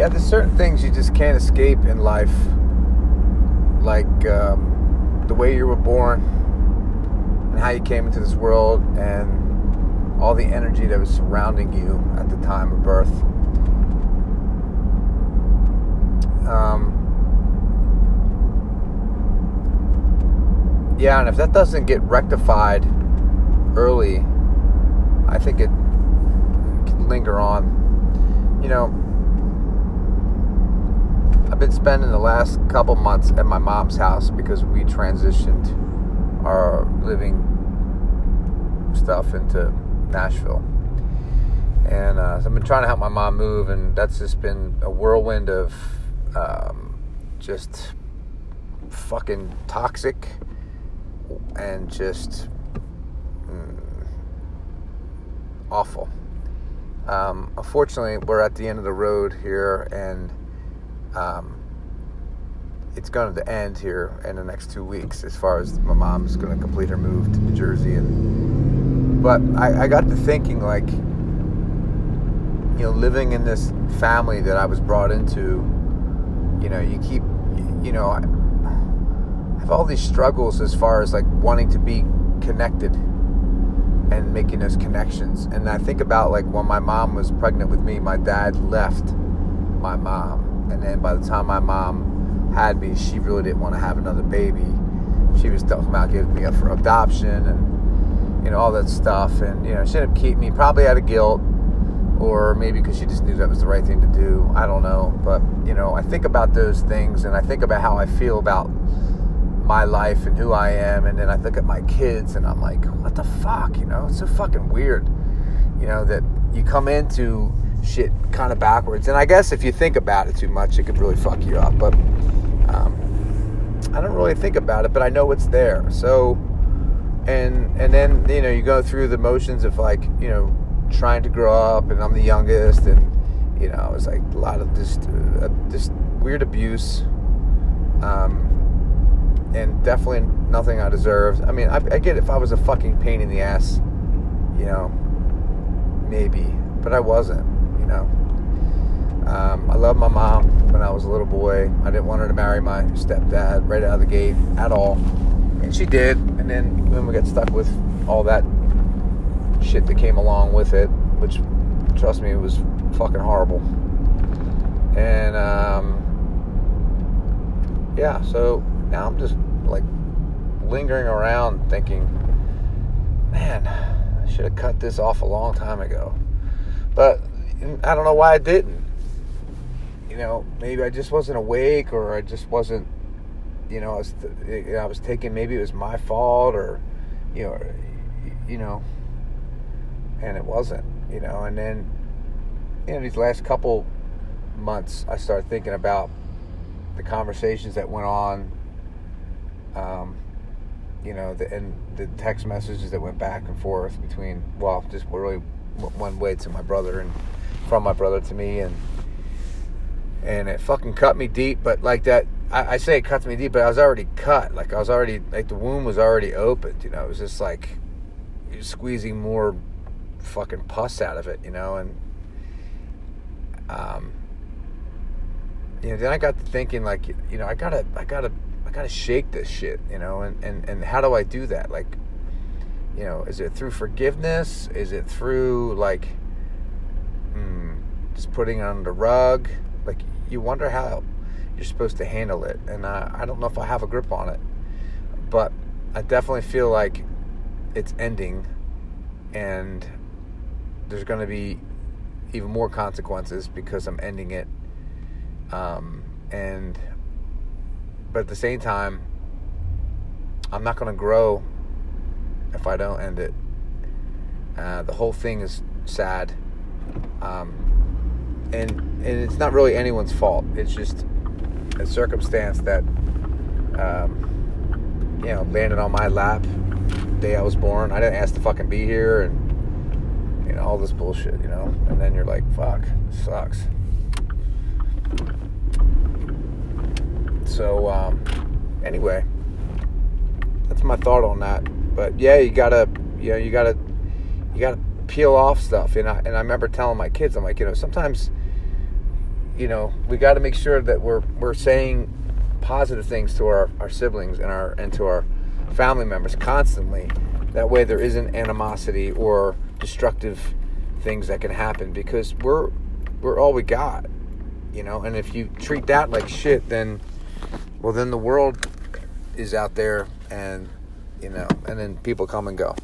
Yeah, there's certain things you just can't escape in life, like um, the way you were born and how you came into this world and all the energy that was surrounding you at the time of birth. Um, yeah, and if that doesn't get rectified early, I think it can linger on. You know, I've been spending the last couple months at my mom's house because we transitioned our living stuff into Nashville. And uh, so I've been trying to help my mom move, and that's just been a whirlwind of um, just fucking toxic and just mm, awful. Um, unfortunately, we're at the end of the road here, and um, it's going to end here in the next two weeks. As far as my mom's going to complete her move to New Jersey, and but I, I got to thinking, like, you know, living in this family that I was brought into, you know, you keep, you know, I have all these struggles as far as like wanting to be connected and making those connections. And I think about like when my mom was pregnant with me, my dad left my mom. And then by the time my mom had me, she really didn't want to have another baby. She was talking about giving me up for adoption and, you know, all that stuff. And, you know, she ended up keeping me probably out of guilt or maybe because she just knew that was the right thing to do. I don't know. But, you know, I think about those things and I think about how I feel about my life and who I am, and then I look at my kids and I'm like, what the fuck, you know? It's so fucking weird, you know, that you come into shit kind of backwards. And I guess if you think about it too much, it could really fuck you up. But um, I don't really think about it, but I know it's there. So, and and then you know you go through the motions of like you know trying to grow up, and I'm the youngest, and you know it was like a lot of just uh, just weird abuse. Um, and definitely nothing I deserved. I mean, I, I, get if I was a fucking pain in the ass, you know, maybe, but I wasn't, Um, I loved my mom when I was a little boy. I didn't want her to marry my stepdad right out of the gate at all, and she did. And then when we got stuck with all that shit that came along with it, which, trust me, it was fucking horrible. And um, yeah, so now I'm just like lingering around thinking, man, I should have cut this off a long time ago. But I don't know why I didn't. You know, maybe I just wasn't awake or I just wasn't, you know, I was, I was taking, maybe it was my fault or, you know, you know, and it wasn't, you know, and then, you know, these last couple months, I started thinking about the conversations that went on um, you know, the, and the text messages that went back and forth between, well, just really one way to my brother and from my brother to me, and and it fucking cut me deep. But like that, I, I say it cuts me deep, but I was already cut. Like I was already, like the wound was already opened. You know, it was just like squeezing more fucking pus out of it. You know, and um, you know, then I got to thinking like, you know, I gotta, I gotta I gotta shake this shit, you know, and, and, and how do I do that? Like, you know, is it through forgiveness? Is it through like putting it on the rug? Like, you wonder how you're supposed to handle it, and I, I don't know if I have a grip on it, but I definitely feel like it's ending, and there's going to be even more consequences because I'm ending it. Um, and but at the same time, I'm not going to grow if I don't end it. Uh, the whole thing is sad, um, and and it's not really anyone's fault. It's just a circumstance that um, you know landed on my lap day I was born. I didn't ask to fucking be here, and you know all this bullshit. You know, and then you're like, "Fuck, sucks." So um, anyway, that's my thought on that. But yeah, you gotta, you know, you gotta, you gotta peel off stuff. And I and I remember telling my kids, I'm like, you know, sometimes you know, we got to make sure that we're we're saying positive things to our, our siblings and our and to our family members constantly. That way, there isn't animosity or destructive things that can happen because we're we're all we got, you know. And if you treat that like shit, then well, then the world is out there, and you know, and then people come and go.